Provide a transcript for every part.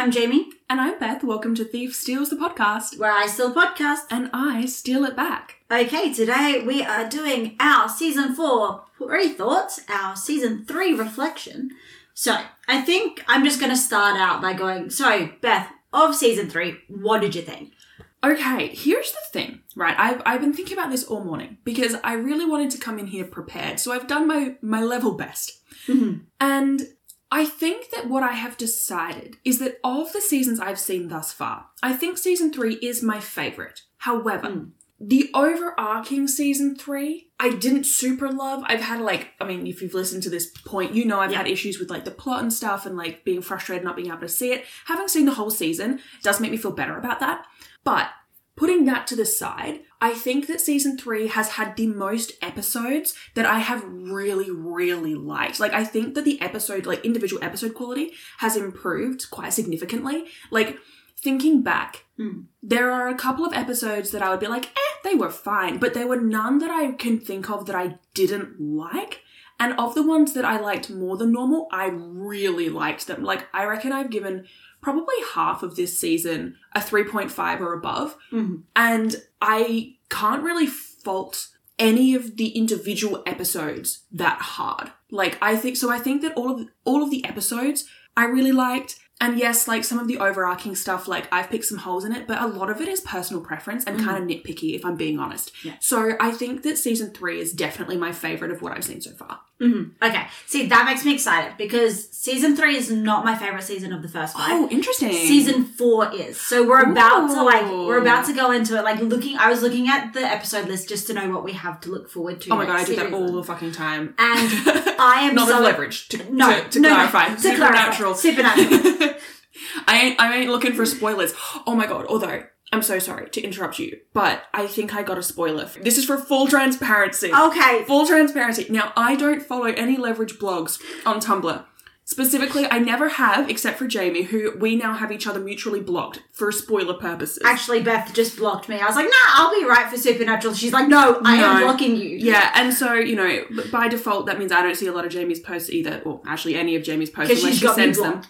I'm Jamie, And I'm Beth. Welcome to Thief Steals the podcast. where I still podcast. And I steal it back. Okay, today we are doing our season four pre thoughts, our season three reflection. So, I think I'm just going to start out by going, so, Beth, of season three, what did you think? Okay, here's the thing, right? I've, I've been thinking about this all morning because I really wanted to come in here prepared. So I've done my, my level best. Mhm. And I think that what I have decided is that of the seasons I've seen thus far, I think season three is my favorite. However, Mm. the overarching season three, I didn't super love. I've had like, I mean, if you've listened to this point, you know I've Yeah. had issues with like the plot and stuff and like being frustrated not being able to see it. Having seen the whole season does make me feel better about that. But putting that to the side, I think that season three has had the most episodes that I have really, really liked. Like, I think that the episode, like individual episode quality, has improved quite significantly. Like, thinking back, Hmm. there are a couple of episodes that I would be like, eh, they were fine, but there were none that I can think of that I didn't like. And of the ones that I liked more than normal, I really liked them. Like, I reckon I've given probably half of this season a 3.5 or above. Mhm. And I can't really fault any of the individual episodes that hard. Like I think so I think that all of all of the episodes I really liked. And yes, like some of the overarching stuff, like I've picked some holes in it, but a lot of it is personal preference and kind of nitpicky, if I'm being honest. Yeah. So I think that season three is definitely my favorite of what I've seen so far. Mhm. Okay, see, that makes me excited because season three is not my favorite season of the first five. Oh, interesting. Season four is. So we're about to like we're about to go into it. Like looking I was looking at the episode list just to know what we have to look forward to. Oh my god, I do that all the fucking time. And I am Not so leverage. To, No, to, to no, no, to supernatural. clarify, supernatural. I ain't, I ain't looking for spoilers. Oh my god, although, I'm so sorry to interrupt you, but I think I got a spoiler. This is for full transparency. Okay. Full transparency. Now, I don't follow any leverage blogs on Tumblr. Specifically, I never have, except for Jamie, who we now have each other mutually blocked for spoiler purposes. Actually, Beth just blocked me. I was like, nah, I'll be right for Supernatural. She's like, no, I am No. blocking you. yeah, and so, you know, by default, that means I don't see a lot of Jamie's posts either, or actually any of Jamie's posts 'Cause unless she's she got me sends them. blocked.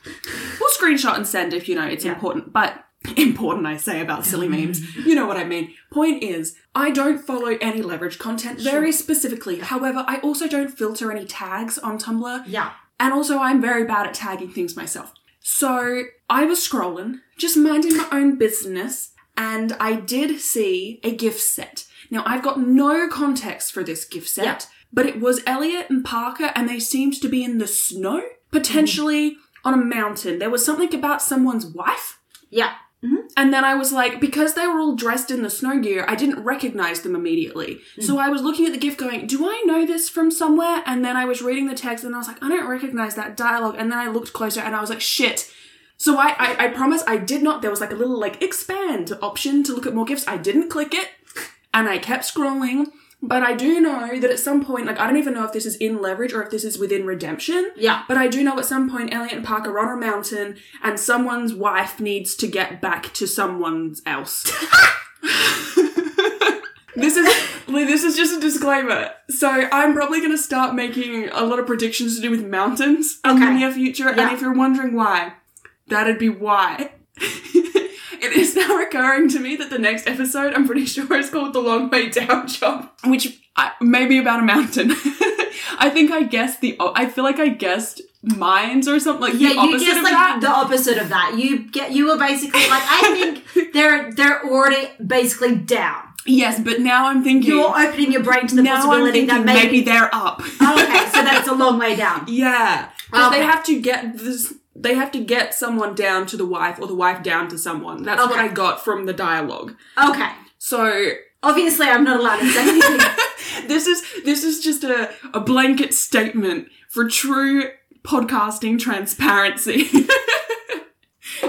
We'll screenshot and send if, you know, it's important. But important, I say, about silly memes. You know what I mean. Point is, I don't follow any leverage content very specifically. However, I also don't filter any tags on Tumblr. Yeah. And also, I'm very bad at tagging things myself. So I was scrolling, just minding my own business, and I did see a gift set. Now, I've got no context for this gift set, but it was Elliot and Parker, and they seemed to be in the snow, potentially on a mountain. There was something about someone's wife. Yeah. Mm-hmm. And then I was like, because they were all dressed in the snow gear, I didn't recognize them immediately. Mm. So I was looking at the gift going, do I know this from somewhere? And then I was reading the text and I was like, I don't recognize that dialogue. And then I looked closer and I was like, shit. So I, I, I promise I did not, there was like a little like expand option to look at more gifts. I didn't click it and I kept scrolling. But I do know that at some point, like I don't even know if this is in leverage or if this is within redemption. Yeah. But I do know at some point Elliot and Parker are on a mountain and someone's wife needs to get back to someone else. this is this is just a disclaimer. So I'm probably gonna start making a lot of predictions to do with mountains in the near future. Yeah. And if you're wondering why, that'd be why. It is now recurring to me that the next episode, I'm pretty sure, is called The Long Way Down Job, which I, may be about a mountain. I think I guessed the. I feel like I guessed mines or something like Yeah, the you of like that. the opposite of that. You get you were basically like I think they're they're already basically down. yes, but now I'm thinking. You're opening your brain to the possibility that maybe, maybe, they're up. Oh, okay, so that's a long way down. yeah, because they have to get this. They have to get someone down to the wife, or the wife down to someone. That's what I got from the dialogue. Okay. So Obviously, I'm not allowed to say anything. this is this is just a, a blanket statement for true podcasting transparency.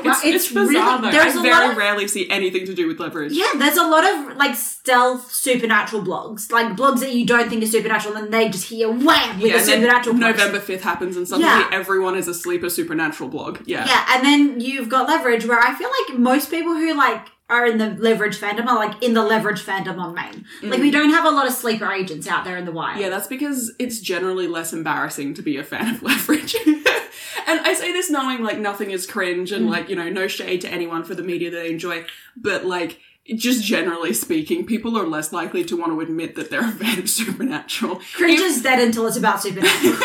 Well, it's bizarre really- there's I very of- rarely see anything to do with leverage. yeah, there's a lot of like stealth supernatural blogs, like blogs that you don't think are supernatural, and then they just hear wham with Yeah, a supernatural. November 5th happens and suddenly Yeah. everyone is asleep a supernatural blog. Yeah. Yeah, and then you've got leverage where I feel like most people who like are in the leverage fandom are like in the leverage fandom on main. Like we don't have a lot of sleeper agents out there in the wild. Mm. Yeah, that's because it's generally less embarrassing to be a fan of Leverage. and I say this knowing like nothing is cringe and like, you know, no shade to anyone for the media that they enjoy, but like just generally speaking, people are less likely to want to admit that they're a fan of Supernatural. Cringe is dead until it's about supernatural.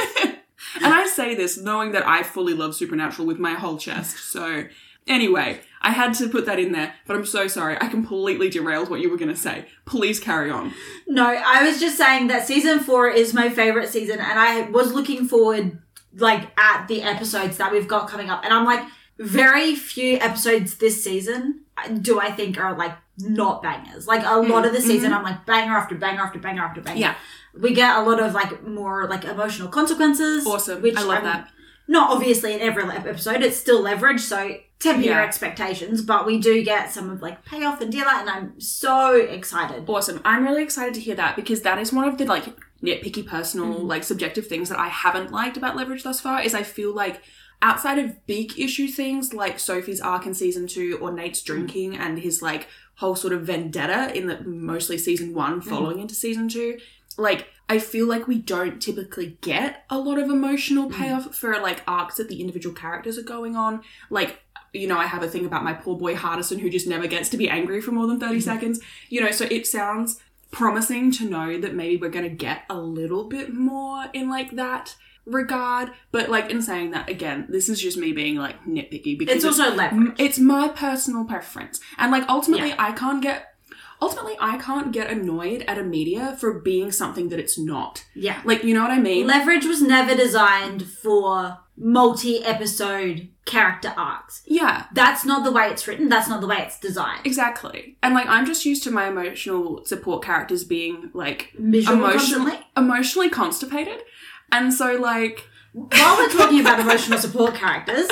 And I say this knowing that I fully love Supernatural with my whole chest. So, anyway, I had to put that in there, but I'm so sorry. I completely derailed what you were going to say. Please carry on. no, I was just saying that season four is my favorite season, and I was looking forward like at the episodes that we've got coming up, and I'm like, very few episodes this season do I think are like not bangers. Like a lot of the mm-hmm. season, I'm like banger after banger after banger after banger. Yeah. we get a lot of like more like emotional consequences. Awesome. Which I love I'm- that. Not obviously in every episode, it's still leverage, so temper your Yeah. expectations, but we do get some of like payoff and deal that, and I'm so excited. Awesome. I'm really excited to hear that because that is one of the like nitpicky personal, Mm-hmm. like subjective things that I haven't liked about Leverage thus far is I feel like outside of big issue things like Sophie's arc in season two or Nate's Mm. drinking and his like whole sort of vendetta in the mostly season one Mm. following into season two, like I feel like we don't typically get a lot of emotional Mm. payoff for like arcs that the individual characters are going on. Like you know, I have a thing about my poor boy Hardison who just never gets to be angry for more than 30 seconds. You know, so it sounds promising to know that maybe we're going to get a little bit more in like that regard. But like in saying that, again, this is just me being like nitpicky because It's also leverage. it's my personal preference. And like ultimately I can't get ultimately I can't get annoyed at a media for being something that it's not. Yeah. Like you know what I mean? Leverage was never designed for multi episode character arcs. yeah. That's not the way it's written, that's not the way it's designed. Exactly. And like I'm just used to my emotional support characters being like Miserable emotional- constantly. emotionally constipated. And so like While we're talking about emotional support characters,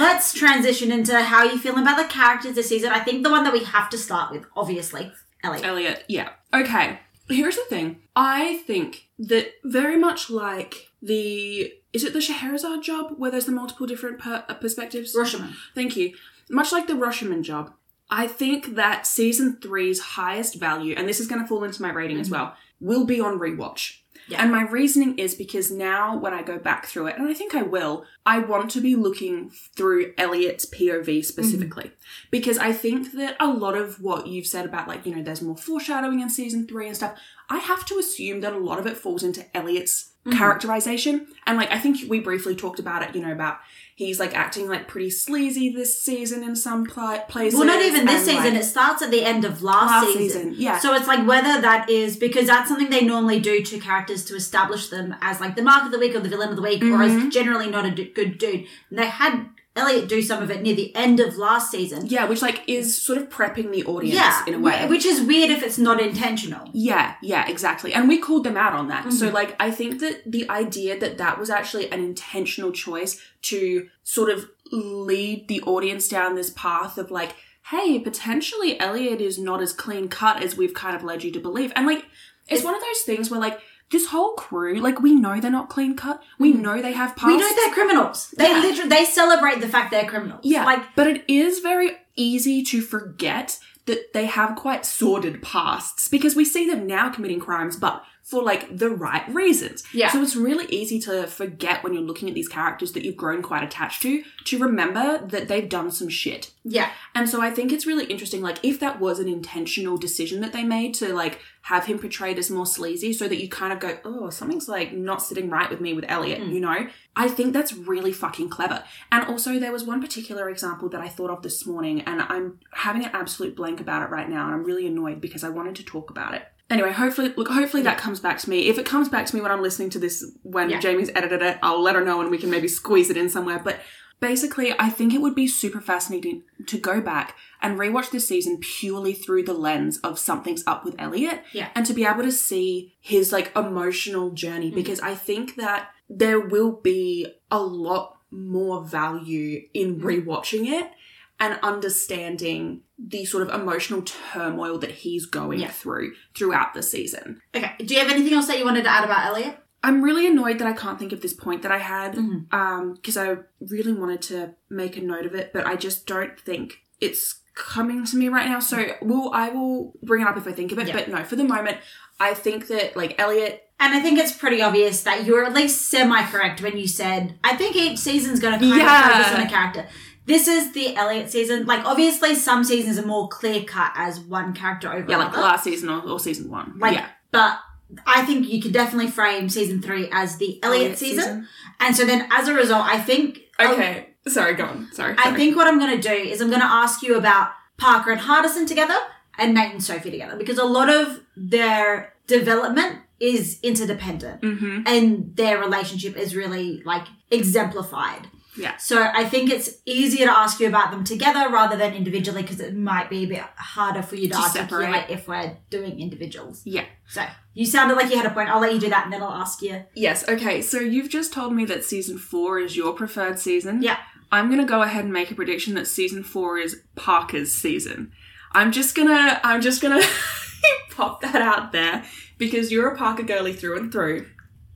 let's transition into how you feel about the characters this season. I think the one that we have to start with, obviously, Elliot. Elliot, yeah. Okay. Here's the thing. I think that very much like the is it the Scheherazade job where there's the multiple different per- uh, perspectives? Rashomon. Thank you. Much like the Rashomon job, I think that season three's highest value, and this is going to fall into my rating as well, will be on rewatch. Yeah. And my reasoning is because now when I go back through it, and I think I will, I want to be looking through Elliot's POV specifically. Mm-hmm. Because I think that a lot of what you've said about, like, you know, there's more foreshadowing in season three and stuff, I have to assume that a lot of it falls into Elliot's mm-hmm. characterization. And, like, I think we briefly talked about it, you know, about he's, like, acting, like, pretty sleazy this season in some pla- places. Well, not even this and, season. like- it starts at the end of last, Last season. season, yeah. So it's like whether that is because that's something they normally do to characters to establish them as like the mark of the week or the villain of the week or Mm-hmm. as generally not a d- good dude. And they had Elliot do some of it near the end of last season. yeah, which, like, is sort of prepping the audience Yeah, in a way. which is weird if it's not intentional. Yeah, yeah, exactly. And we called them out on that. So, Mm-hmm. like, I think that the idea that that was actually an intentional choice to sort of lead the audience down this path of, like, hey, potentially Elliot is not as clean cut as we've kind of led you to believe. And, like, it's one of those things where, like, this whole crew, like, we know they're not clean cut. We mm. know they have past. We know they're criminals. They Yeah. literally they celebrate the fact they're criminals. Yeah, like but it is very easy to forget that they have quite sordid pasts because we see them now committing crimes, but for like the right reasons. Yeah. So it's really easy to forget when you're looking at these characters that you've grown quite attached to, to remember that they've done some shit. yeah, And so I think it's really interesting, like, if that was an intentional decision that they made to, like, have him portrayed as more sleazy so that you kind of go, oh, something's, like, not sitting right with me with Elliot, mm. you know? I think that's really fucking clever. And also, there was one particular example that I thought of this morning, and I'm having an absolute blank about it right now, and I'm really annoyed because I wanted to talk about it. Anyway, hopefully, look, hopefully that comes back to me. If it comes back to me when I'm listening to this, when Yeah. Jamie's edited it, I'll let her know and we can maybe squeeze it in somewhere. But basically, I think it would be super fascinating to go back and rewatch this season purely through the lens of something's up with Elliot. Yeah. And to be able to see his like emotional journey mm. because I think that there will be a lot more value in mm. rewatching it and understanding the sort of emotional turmoil that he's going Yeah. through throughout the season. okay. Do you have anything else that you wanted to add about Elliot? I'm really annoyed that I can't think of this point that I had Mhm. um because I really wanted to make a note of it, but I just don't think it's coming to me right now. So will I will bring it up if I think of it. Yeah. But no, for the moment, I think that like Elliot. And I think it's pretty obvious that you were at least semi correct when you said, I think each season's going to kind Yeah. of focus on a character. This is the Elliot season. Like, obviously, some seasons are more clear cut as one character over Yeah, like another. last season or, or season one. Like, yeah, but I think you could definitely frame season three as the Elliot, Elliot season. season. And so then, as a result, I think Okay, sorry, go on. Sorry. I think what I'm going to do is I'm going to ask you about Parker and Hardison together and Nate and Sophie together because a lot of their development is interdependent Mhm. and their relationship is really like exemplified. Yeah. So I think it's easier to ask you about them together rather than individually because it might be a bit harder for you to, To articulate separate. if we're doing individuals. Yeah. So you sounded like you had a point. I'll let you do that and then I'll ask you. Yes. Okay. So you've just told me that season four is your preferred season. Yeah. I'm gonna go ahead and make a prediction that season four is Parker's season. I'm just gonna. I'm just gonna pop that out there because you're a Parker girly through and through,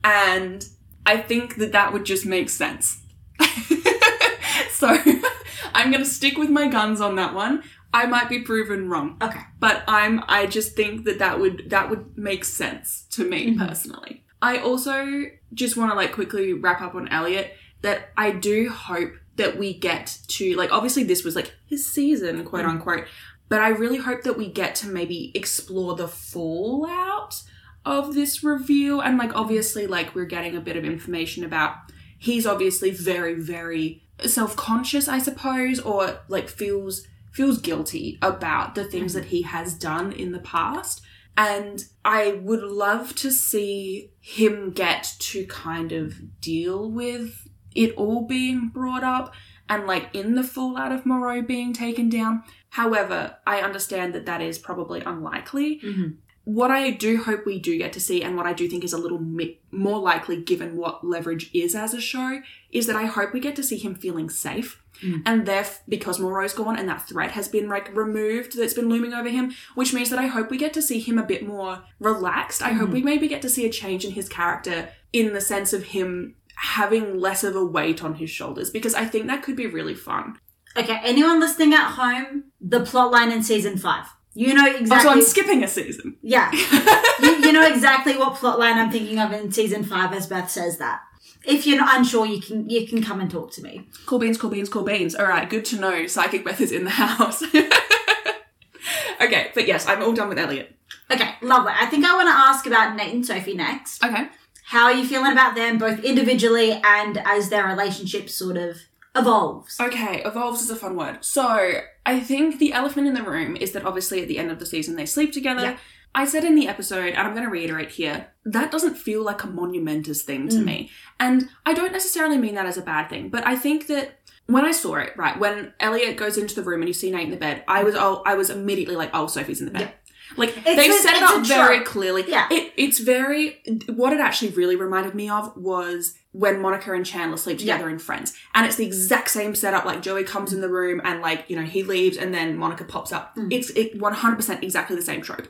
and I think that that would just make sense. so I'm gonna stick with my guns on that one. I might be proven wrong Okay. but I'm I just think that that would that would make sense to me Mhm. personally. I also just want to like quickly wrap up on Elliot that I do hope that we get to like obviously this was like his season quote Mhm. unquote but I really hope that we get to maybe explore the fallout of this review and like obviously like we're getting a bit of information about he's obviously very very self-conscious I suppose or like feels feels guilty about the things that he has done in the past and I would love to see him get to kind of deal with it all being brought up and like in the fallout of Moreau being taken down. However, I understand that that is probably unlikely. Mm-hmm. What I do hope we do get to see, and what I do think is a little mi- more likely given what Leverage is as a show, is that I hope we get to see him feeling safe. Mm. And therefore, because Moreau's gone and that threat has been like removed that's been looming over him, which means that I hope we get to see him a bit more relaxed. I hope we maybe get to see a change in his character in the sense of him having less of a weight on his shoulders because I think that could be really fun. Okay, anyone listening at home, the plot line in season five. You know oh, exactly. I'm skipping a season. yeah, you, you know exactly what plot line I'm thinking of in season five as Beth says that. If you're not unsure, you can you can come and talk to me. Cool beans, cool beans, cool beans. All right, good to know. Psychic Beth is in the house. okay, but yes, I'm all done with Elliot. Okay, lovely. I think I want to ask about Nate and Sophie next. Okay. How are you feeling about them, both individually and as their relationship sort of evolves? Okay, evolves is a fun word. So, I think the elephant in the room is that obviously at the end of the season they sleep together. Yeah. I said in the episode, and I'm going to reiterate here, that doesn't feel like a monumentous thing to Mm. me. And I don't necessarily mean that as a bad thing, but I think that when I saw it, right, when Elliot goes into the room and you see Nate in the bed, I was oh, I was immediately like, oh, Sophie's in the bed. Yeah. Like It's they a- set it up very clearly. Yeah. It, it's very what it actually really reminded me of was when Monica and Chandler sleep Yeah. together in Friends, and it's the exact same setup. Like Joey comes in the room and like you know he leaves, and then Monica pops up. Mm. It's it one hundred percent exactly the same trope.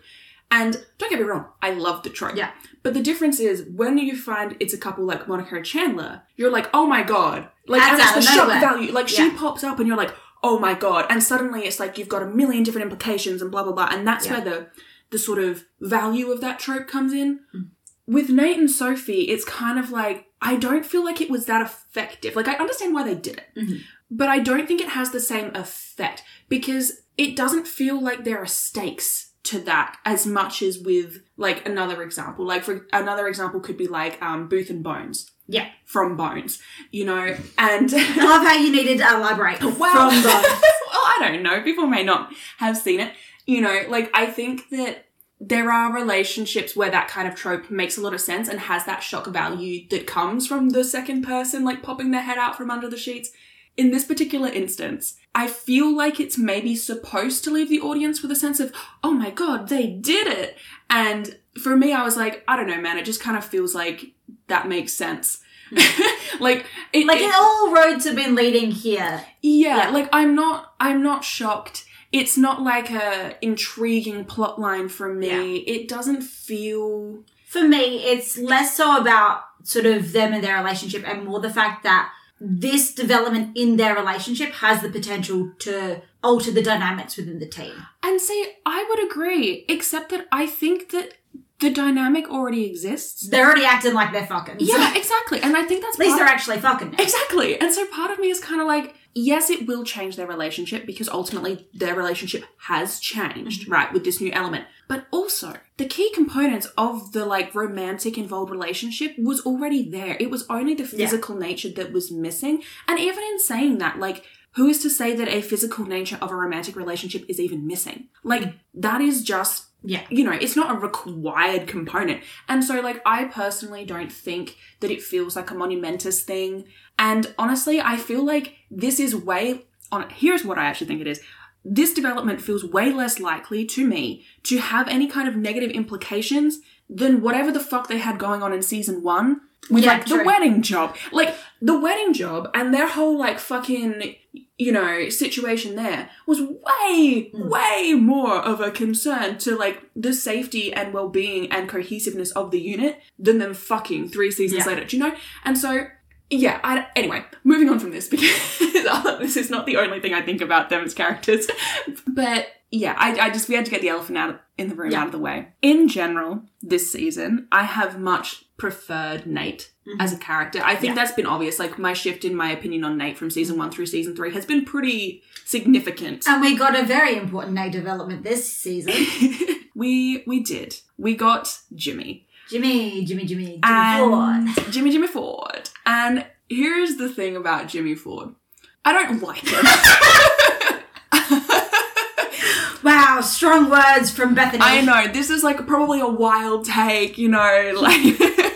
And don't get me wrong, I love the trope. Yeah. But the difference is when you find it's a couple like Monica and Chandler, you're like, oh my god, like That's the shock value. Like she pops up, and you're like, oh my god, and suddenly it's like you've got a million different implications and blah blah blah, and that's Yeah. where the the sort of value of that trope comes in. Mm. With Nate and Sophie, it's kind of like I don't feel like it was that effective. Like I understand why they did it, Mhm. but I don't think it has the same effect because it doesn't feel like there are stakes to that as much as with like another example. Like for another example could be like um, Booth and Bones. Yeah. From Bones, you know, and I love how you needed to elaborate well, from the. well, I don't know. People may not have seen it. You know, like I think that there are relationships where that kind of trope makes a lot of sense and has that shock value that comes from the second person like popping their head out from under the sheets. In this particular instance, I feel like it's maybe supposed to leave the audience with a sense of, oh my god, they did it. And for me, I was like, I don't know, man, it just kind of feels like that makes sense. Hmm. like, it, Like it- all roads have been leading here. yeah, Yeah. like I'm not I'm not shocked. It's not like a intriguing plot line for me. It doesn't feel For me, it's less so about sort of them and their relationship and more the fact that this development in their relationship has the potential to alter the dynamics within the team. And see, I would agree, except that I think that the dynamic already exists. They're already acting like they're fucking. Yeah, exactly. And I think that's At least they're of- actually fucking now. Exactly. And so part of me is kind of like, yes, it will change their relationship because ultimately their relationship has changed, mm-hmm. right, with this new element. But also, the key components of the like romantic involved relationship was already there. It was only the Yeah. physical nature that was missing. And even in saying that, like, who is to say that a physical nature of a romantic relationship is even missing? Like, mm. that is just Yeah. you know, it's not a required component. And so, like, I personally don't think that it feels like a monumentous thing. And honestly, I feel like this is way on. Here's what I actually think it is. This development feels way less likely to me to have any kind of negative implications than whatever the fuck they had going on in season one with Yeah, like the wedding job. Like the wedding job and their whole like fucking you know situation there was way Mm. way more of a concern to like the safety and well-being and cohesiveness of the unit than them fucking three seasons Yeah. later. Do you know? And so yeah, I, anyway, moving on from this because this is not the only thing I think about them as characters. But yeah, I, I just, we had to get the elephant out of, in the room Yeah. out of the way. In general, this season, I have much preferred Nate as a character. I think Mm-hmm. Yeah. that's been obvious. Like, my shift in my opinion on Nate from season one through season three has been pretty significant. And we got a very important Nate development this season. we, we did. We got Jimmy. Jimmy, Jimmy, Jimmy, Jimmy and Ford. Jimmy Jimmy Ford. And here's the thing about Jimmy Ford. I don't like him. Wow, strong words from Bethany. I know this is like probably a wild take, you know, like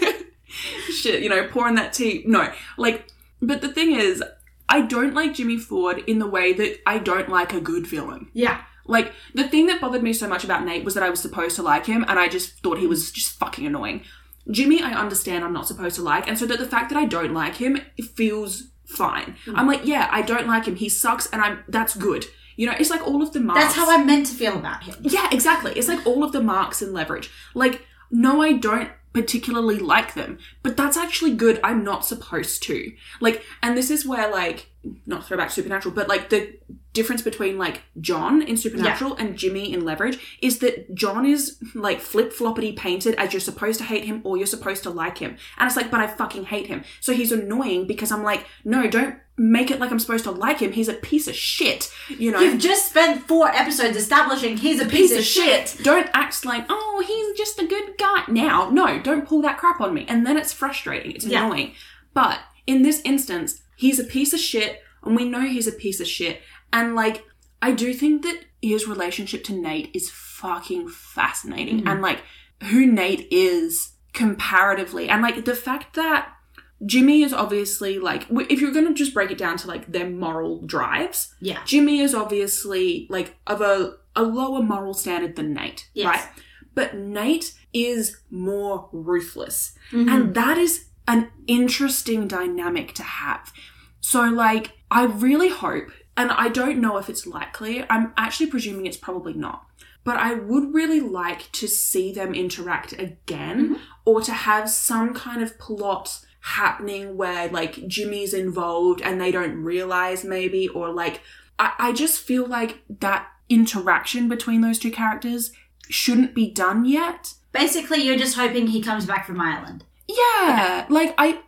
shit, you know, pouring that tea. No, like, but the thing is, I don't like Jimmy Ford in the way that I don't like a good villain. Yeah. Like the thing that bothered me so much about Nate was that I was supposed to like him, and I just thought he was just fucking annoying. Jimmy, I understand I'm not supposed to like, and so that the fact that I don't like him it feels fine. Hmm. I'm like, yeah, I don't like him. He sucks, and I'm that's good. You know, it's like all of the marks. That's how I'm meant to feel about him. Yeah, exactly. It's like all of the marks and leverage. Like, no, I don't particularly like them, but that's actually good. I'm not supposed to. Like, and this is where, like, not throwback Supernatural, but like the difference between like John in Supernatural and Jimmy in Leverage is that John is like flip floppity painted as you're supposed to hate him or you're supposed to like him. And it's like, but I fucking hate him. So he's annoying because I'm like, no, don't make it like I'm supposed to like him. He's a piece of shit. You know? You've just spent four episodes establishing he's a piece, of shit. Don't act like, oh, he's just a good guy. Now, no, don't pull that crap on me. And then it's frustrating. It's Yeah. annoying. But in this instance, he's a piece of shit, and we know he's a piece of shit. And like, I do think that his relationship to Nate is fucking fascinating. And like, who Nate is comparatively. And like, the fact that Jimmy is obviously like, if you're gonna just break it down to like their moral drives, Yeah. Jimmy is obviously like of a, a lower moral standard than Nate, Yes. right? But Nate is more ruthless. Mm-hmm. And that is an interesting dynamic to have. So, like, I really hope, and I don't know if it's likely, I'm actually presuming it's probably not, but I would really like to see them interact again mm-hmm. or to have some kind of plot happening where, like, Jimmy's involved and they don't realize maybe, or like, I, I just feel like that interaction between those two characters shouldn't be done yet. Basically, you're just hoping he comes back from Ireland. Yeah, like I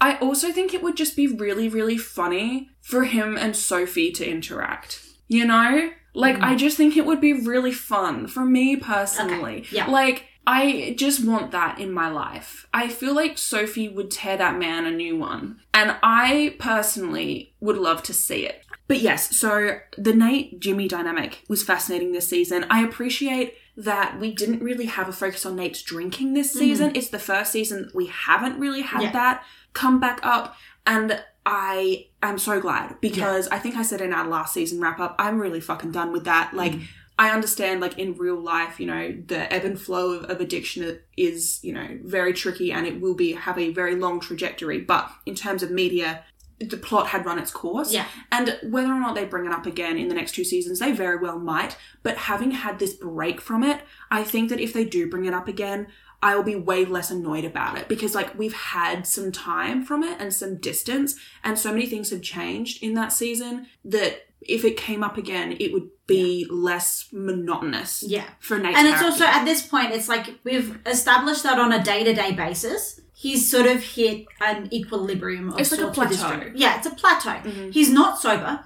I also think it would just be really really funny for him and Sophie to interact. You know? Like I mm. just think it would be really fun for me personally. yeah. Like I just want that in my life. I feel like Sophie would tear that man a new one. And I personally would love to see it. But yes, so the Nate Jimmy dynamic was fascinating this season. I appreciate that we didn't really have a focus on Nate's drinking this mm-hmm. season. It's the first season that we haven't really had Yeah. that come back up. And I am so glad because I think I said in our last season wrap up, I'm really fucking done with that. Like, mm. I understand, like, in real life, you know, the ebb and flow of, of addiction is, you know, very tricky and it will be have a very long trajectory. But in terms of media, the plot had run its course. Yeah. And whether or not they bring it up again in the next two seasons, they very well might. But having had this break from it, I think that if they do bring it up again, I will be way less annoyed about it because like we've had some time from it and some distance and so many things have changed in that season that if it came up again it would be less monotonous Yeah. for Nate's And it's character. also at this point, it's like we've established that on a day to day basis. He's sort of hit an equilibrium of It's like a sorts with his plateau. Yeah, it's a plateau. Mhm. He's not sober,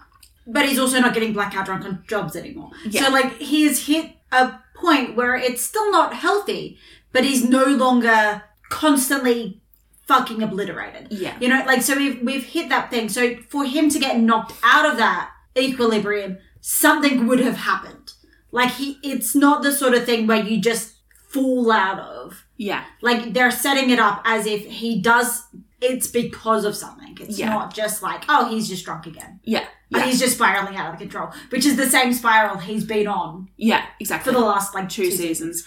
but he's also not getting blackout drunk on jobs anymore. Yeah. So like he's hit a point where it's still not healthy, but he's no longer constantly fucking obliterated. yeah You know, like so we've we've hit that thing. So for him to get knocked out of that equilibrium, something would have happened. Like he it's not the sort of thing where you just fall out of. Yeah Like they're setting it up as if he does it's because of something. It's Yeah. not just like, oh, he's just drunk again. yeah And yeah he's just spiraling out of control. Which is the same spiral he's been on yeah exactly. for the last like two seasons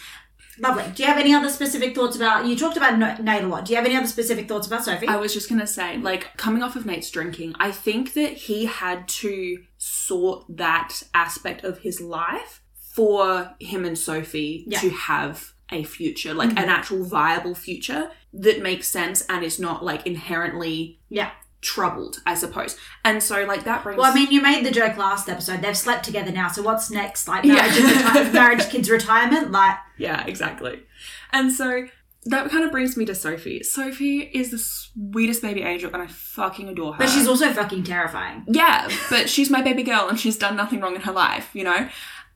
Lovely. Do you have any other specific thoughts about you talked about Nate a lot. Do you have any other specific thoughts about Sophie? I was just gonna say, like, coming off of Nate's drinking, I think that he had to sort that aspect of his life for him and Sophie Yeah. to have a future, like Mhm. an actual viable future that makes sense and is not like inherently Yeah. troubled, I suppose. And so, like, that brings. Well, I mean, you made the joke last episode. They've slept together now, so what's next? Like marriage, and reti- marriage, kids, retirement. Like, Yeah, exactly. And so that kind of brings me to Sophie. Sophie is the sweetest baby angel, and I fucking adore her. but she's also fucking terrifying. Yeah, but she's my baby girl and she's done nothing wrong in her life, you know?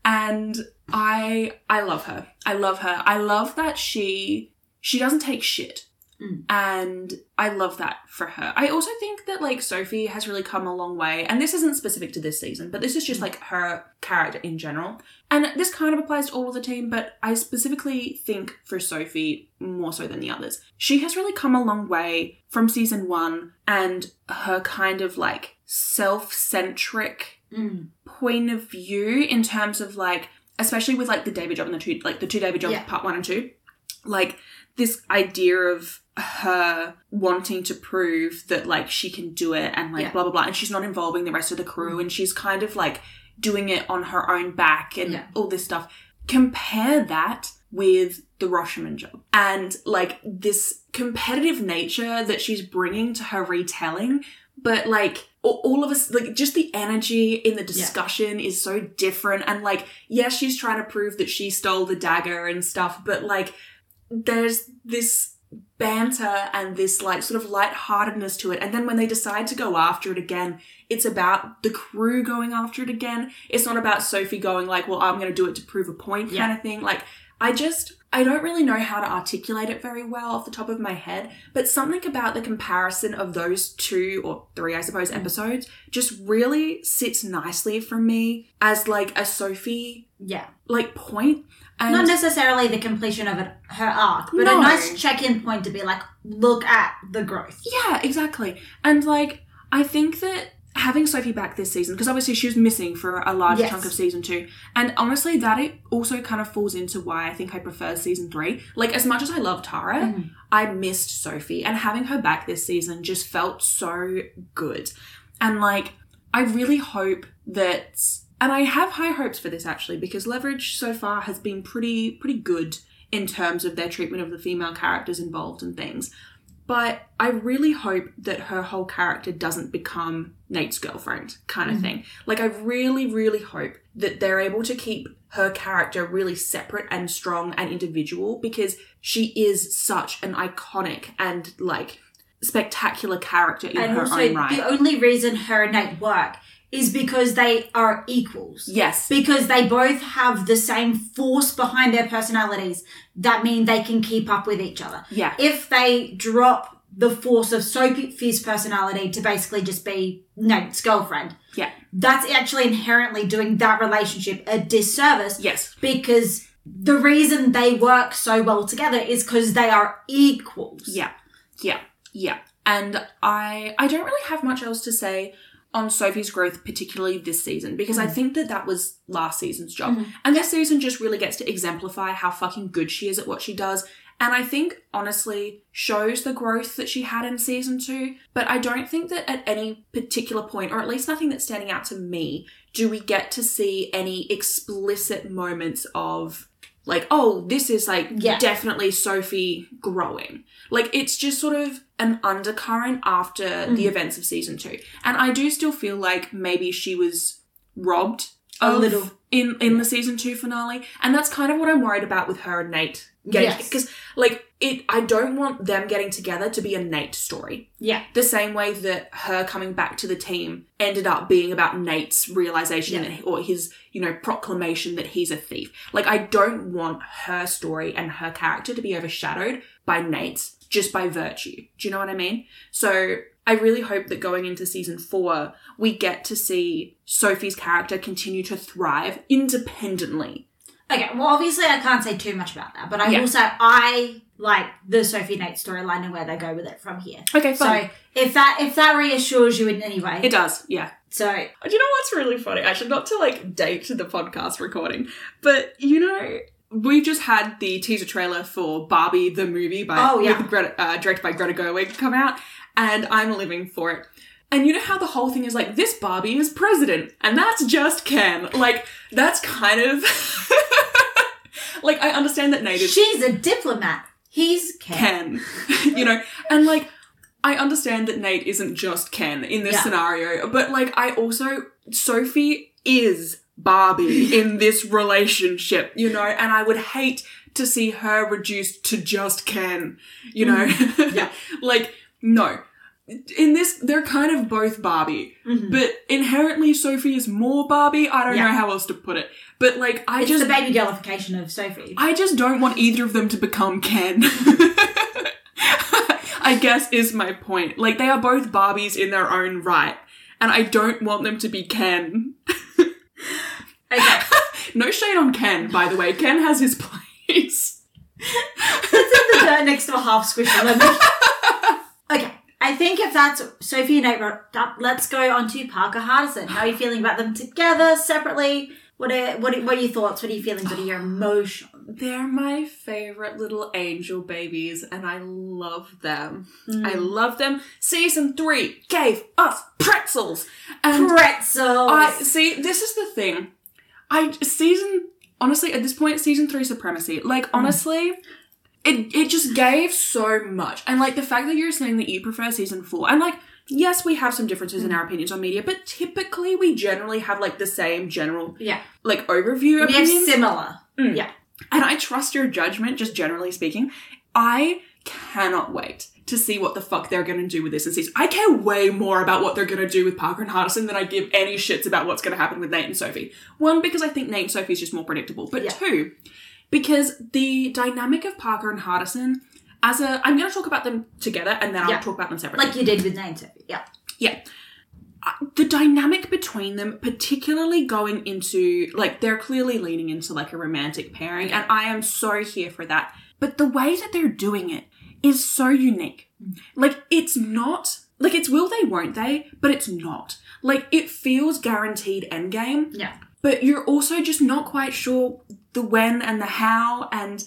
And I I love her. I love her. I love that she she doesn't take shit. Mm. And I love that for her. I also think that like Sophie has really come a long way. And this isn't specific to this season, but this is just like her character in general. And this kind of applies to all of the team, but I specifically think for Sophie more so than the others. She has really come a long way from season one and her kind of like self centric Mm. Point of view in terms of like especially with like the David job and the two like the two David jobs Yeah. part one and two like this idea of her wanting to prove that like she can do it and like Yeah. blah blah blah and she's not involving the rest of the crew and she's kind of like doing it on her own back and Yeah. all this stuff compare that with the Rashomon job and like this competitive nature that she's bringing to her retelling but like all of us like just the energy in the discussion is so different. And like yes she's trying to prove that she stole the dagger and stuff but like there's this banter and this like sort of lightheartedness to it. And then when they decide to go after it again it's about the crew going after it again. It's not about sophie going like well i'm going to do it to prove a point kind Yeah. of thing. Like i just i don't really know how to articulate it very well off the top of my head but something about the comparison of those two or three i suppose mm. episodes just really sits nicely for me as like a sophie Yeah. like point and Not necessarily the completion of it, her arc, but No. a nice check-in point to be like, look at the growth. Yeah, exactly. And like, I think that having Sophie back this season, because obviously she was missing for a large Yes. chunk of season two, and honestly, that it also kind of falls into why I think I prefer season three. Like, as much as I love Tara, Mhm. I missed Sophie, and having her back this season just felt so good. And like, I really hope that, and I have high hopes for this actually, because Leverage so far has been pretty pretty good in terms of their treatment of the female characters involved and things. But I really hope that her whole character doesn't become Nate's girlfriend kind of Mhm. thing. Like, I really, really hope that they're able to keep her character really separate and strong and individual because she is such an iconic and like spectacular character in and her also, own right. the only reason her and Nate work is because they are equals. yes. Because they both have the same force behind their personalities that mean they can keep up with each other. Yeah. If they drop the force of Sophie's personality to basically just be Nate's girlfriend, Yeah. that's actually inherently doing that relationship a disservice Yes. because the reason they work so well together is because they are equals. Yeah, yeah, yeah. And I I don't really have much else to say on Sophie's growth, particularly this season, because I think that that was last season's job, Mhm. and this season just really gets to exemplify how fucking good she is at what she does. And I think, honestly, shows the growth that she had in season two. But I don't think that at any particular point, or at least nothing that's standing out to me, do we get to see any explicit moments of like, oh, this is like Yeah. definitely Sophie growing. Like it's just sort of an undercurrent after Mm-hmm. the events of season two. And I do still feel like maybe she was robbed A little. in in the season two finale. And that's kind of what I'm worried about with her and Nate. Yes. Because like it I don't want them getting together to be a Nate story Yeah. the same way that her coming back to the team ended up being about Nate's realization Yeah. or his, you know, proclamation that he's a thief. Like, I don't want her story and her character to be overshadowed by Nate's just by virtue. Do you know what I mean? So, I really hope that going into season four, we get to see Sophie's character continue to thrive independently. Okay, well, obviously, I can't say too much about that, but I Yeah. will say I like the Sophie Nate storyline and where they go with it from here. Okay, So if that if that reassures you in any way, it does, yeah. so Do you know what's really funny? Actually, not to like date the podcast recording, but you know, we just had the teaser trailer for Barbie the movie by Oh, yeah. with Greta, uh, directed by Greta Gerwig come out, and I'm living for it. And you know how the whole thing is like this Barbie is president, and that's just Ken. Like that's kind of like I understand that Nate is she's a diplomat. He's Ken. Ken. you know, and like I understand that Nate isn't just Ken in this Yeah. scenario, but like I also Sophie is Barbie in this relationship, you know, and I would hate to see her reduced to just Ken, you know. Yeah. like no. In this, they're kind of both Barbie, Mhm. but inherently Sophie is more Barbie. I don't Yeah. know how else to put it, but like I It's just the baby girlification of Sophie. I just don't want either of them to become Ken. I guess is my point. Like they are both Barbies in their own right, and I don't want them to be Ken. Okay, No shade on Ken, by the way. Ken has his place. it's in the dirt next to a half squishy lemon. okay, I think if that's Sophie and Nate wrapped up, let's go on to Parker Hardison. How are you feeling about them together, separately? What are what are, what are your thoughts? What are your feelings? What are your emotions? They're my favorite little angel babies, and I love them. Mm. I love them. Season three gave us pretzels, and Pretzels. I see. This is the thing. I season honestly at this point season three supremacy. Like honestly, it it just gave so much, and like the fact that you're saying that you prefer season four, and like yes, we have some differences in our opinions on media, but typically we generally have like the same general yeah, like overview we have similar. Mm. Yeah. And I trust your judgment, just generally speaking. I cannot wait to see what the fuck they're gonna do with this in season. I care way more about what they're gonna do with Parker and Hardison than I give any shits about what's gonna happen with Nate and Sophie. One, because I think Nate and Sophie is just more predictable. But Yeah. two, because the dynamic of Parker and Hardison as a I'm gonna talk about them together and then Yeah. I'll talk about them separately Like you did with Nate and Sophie. Yeah. yeah Uh, the dynamic between them particularly going into like they're clearly leaning into like a romantic pairing and i am so here for that but the way that they're doing it is so unique. Like it's not like it's will they won't they but it's not. Like it feels guaranteed endgame. Yeah. but you're also just not quite sure the when and the how and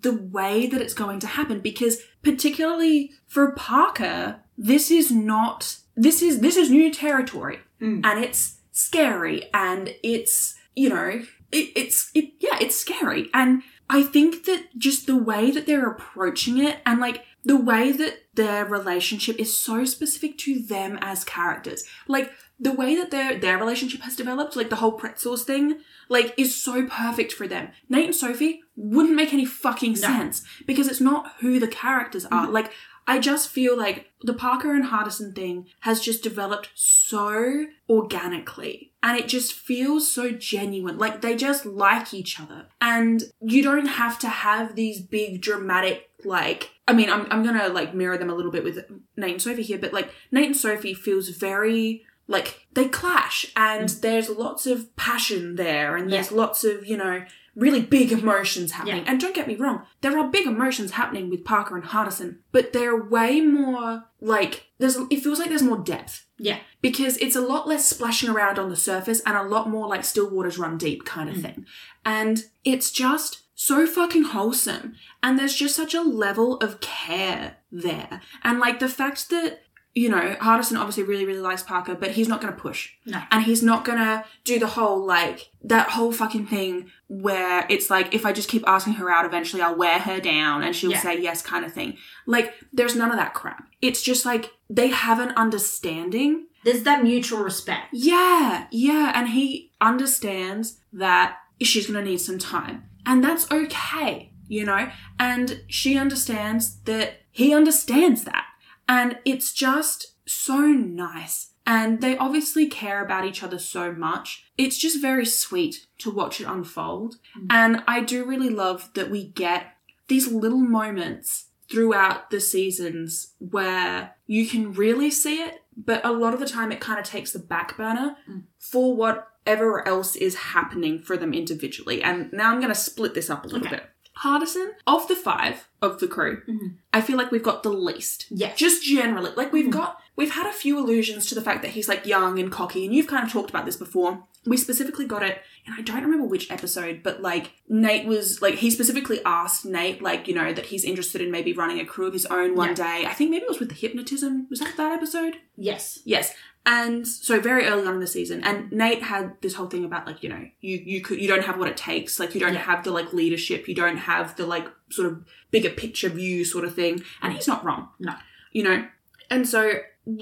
the way that it's going to happen because particularly for Parker this is not this is this is new territory. Mm. and it's scary and it's you know it, it's it yeah it's scary. And I think that just the way that they're approaching it and like the way that their relationship is so specific to them as characters. Like the way that their their relationship has developed like the whole pretzels thing like is so perfect for them. Nate and sophie wouldn't make any fucking sense because it's not who the characters are. Mm-hmm. Like i just feel like the parker and hardison thing has just developed so organically and it just feels so genuine. Like they just like each other. And you don't have to have these big dramatic like i mean i'm, I'm gonna like mirror them a little bit with nate and sophie here but like nate and sophie feels very like they clash and mm. there's lots of passion there and there's lots of you know really big emotions happening Yeah. and don't get me wrong there are big emotions happening with parker and hardison but they're way more like there's it feels like there's more depth Yeah. because it's a lot less splashing around on the surface and a lot more like still waters run deep kind of Mm. thing and it's just so fucking wholesome and there's just such a level of care there and like the fact that you know, Hardison obviously really, really likes Parker, but he's not going to push. No. And he's not going to do the whole, like, that whole fucking thing where it's like, if I just keep asking her out, eventually I'll wear her down and she'll Yeah. say yes kind of thing. Like, there's none of that crap. It's just like, they have an understanding There's that mutual respect. yeah, yeah. And he understands that she's going to need some time. And that's okay, you know? And she understands that he understands that. And it's just so nice. And they obviously care about each other so much. It's just very sweet to watch it unfold. Mm. And I do really love that we get these little moments throughout the seasons where you can really see it, but a lot of the time it kind of takes the back burner mm. for whatever else is happening for them individually. And now I'm going to split this up a little Okay. bit. Hardison, of the five of the crew, mm-hmm. I feel like we've got the least. Yeah. Just generally. Like we've mm-hmm. got, we've had a few allusions to the fact that he's like young and cocky, and you've kind of talked about this before. We specifically got it, and I don't remember which episode, but like Nate was like, he specifically asked Nate, like, you know, that he's interested in maybe running a crew of his own one Yeah. day. I think maybe it was with the hypnotism. Was that that episode? Yes. Yes. And so very early on in the season, and Nate had this whole thing about like, you know, you you could you don't have what it takes, like you don't Yeah. have the like leadership, you don't have the like sort of bigger picture view sort of thing. And he's not wrong. No. You know? And so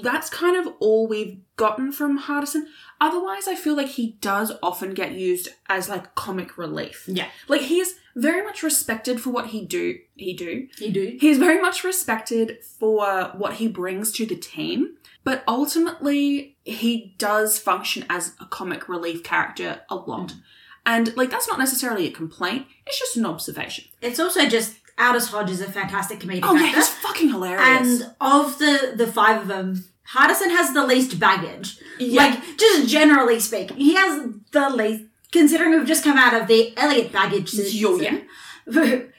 that's kind of all we've gotten from Hardison. Otherwise, I feel like he does often get used as like comic relief. Yeah. Like he's very much respected for what he do he do. He do. He's very much respected for what he brings to the team, but ultimately, he does function as a comic relief character a lot. Mm. And, like, that's not necessarily a complaint, it's just an observation. It's also just Aldis Hodge is a fantastic comedian. Oh, yeah, he's fucking hilarious. and of the the five of them, Hardison has the least baggage. Yeah. Like just generally speaking, he has the least. Considering we've just come out of the Elliot baggage season,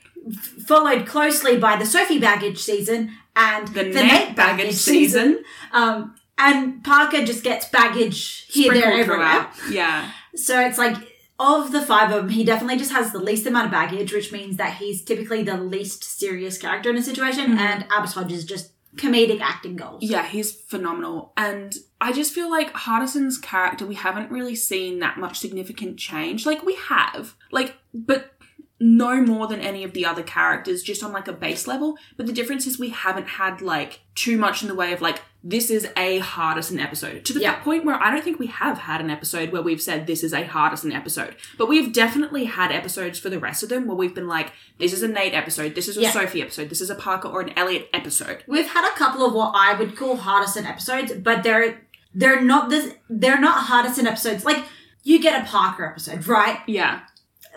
followed closely by the Sophie baggage season and The Nate baggage season. Um, and Parker just gets baggage here, there, everywhere. throughout. Yeah. So it's like of the five of them, he definitely just has the least amount of baggage, which means that he's typically the least serious character in a situation, mm-hmm. and Aldis Hodge is just comedic acting gold. Yeah, he's phenomenal. And I just feel like Hardison's character, we haven't really seen that much significant change. Like, we have. Like, but no more than any of the other characters, just on like a base level. But the difference is we haven't had like too much in the way of like, this is a Hardison episode. To the Yeah. point where I don't think we have had an episode where we've said this is a Hardison episode. But we've definitely had episodes for the rest of them where we've been like, this is a Nate episode, this is a Yeah. Sophie episode, this is a Parker or an Elliot episode. We've had a couple of what I would call Hardison episodes, but they're they're not this they're not Hardison episodes. Like you get a Parker episode, right? Yeah.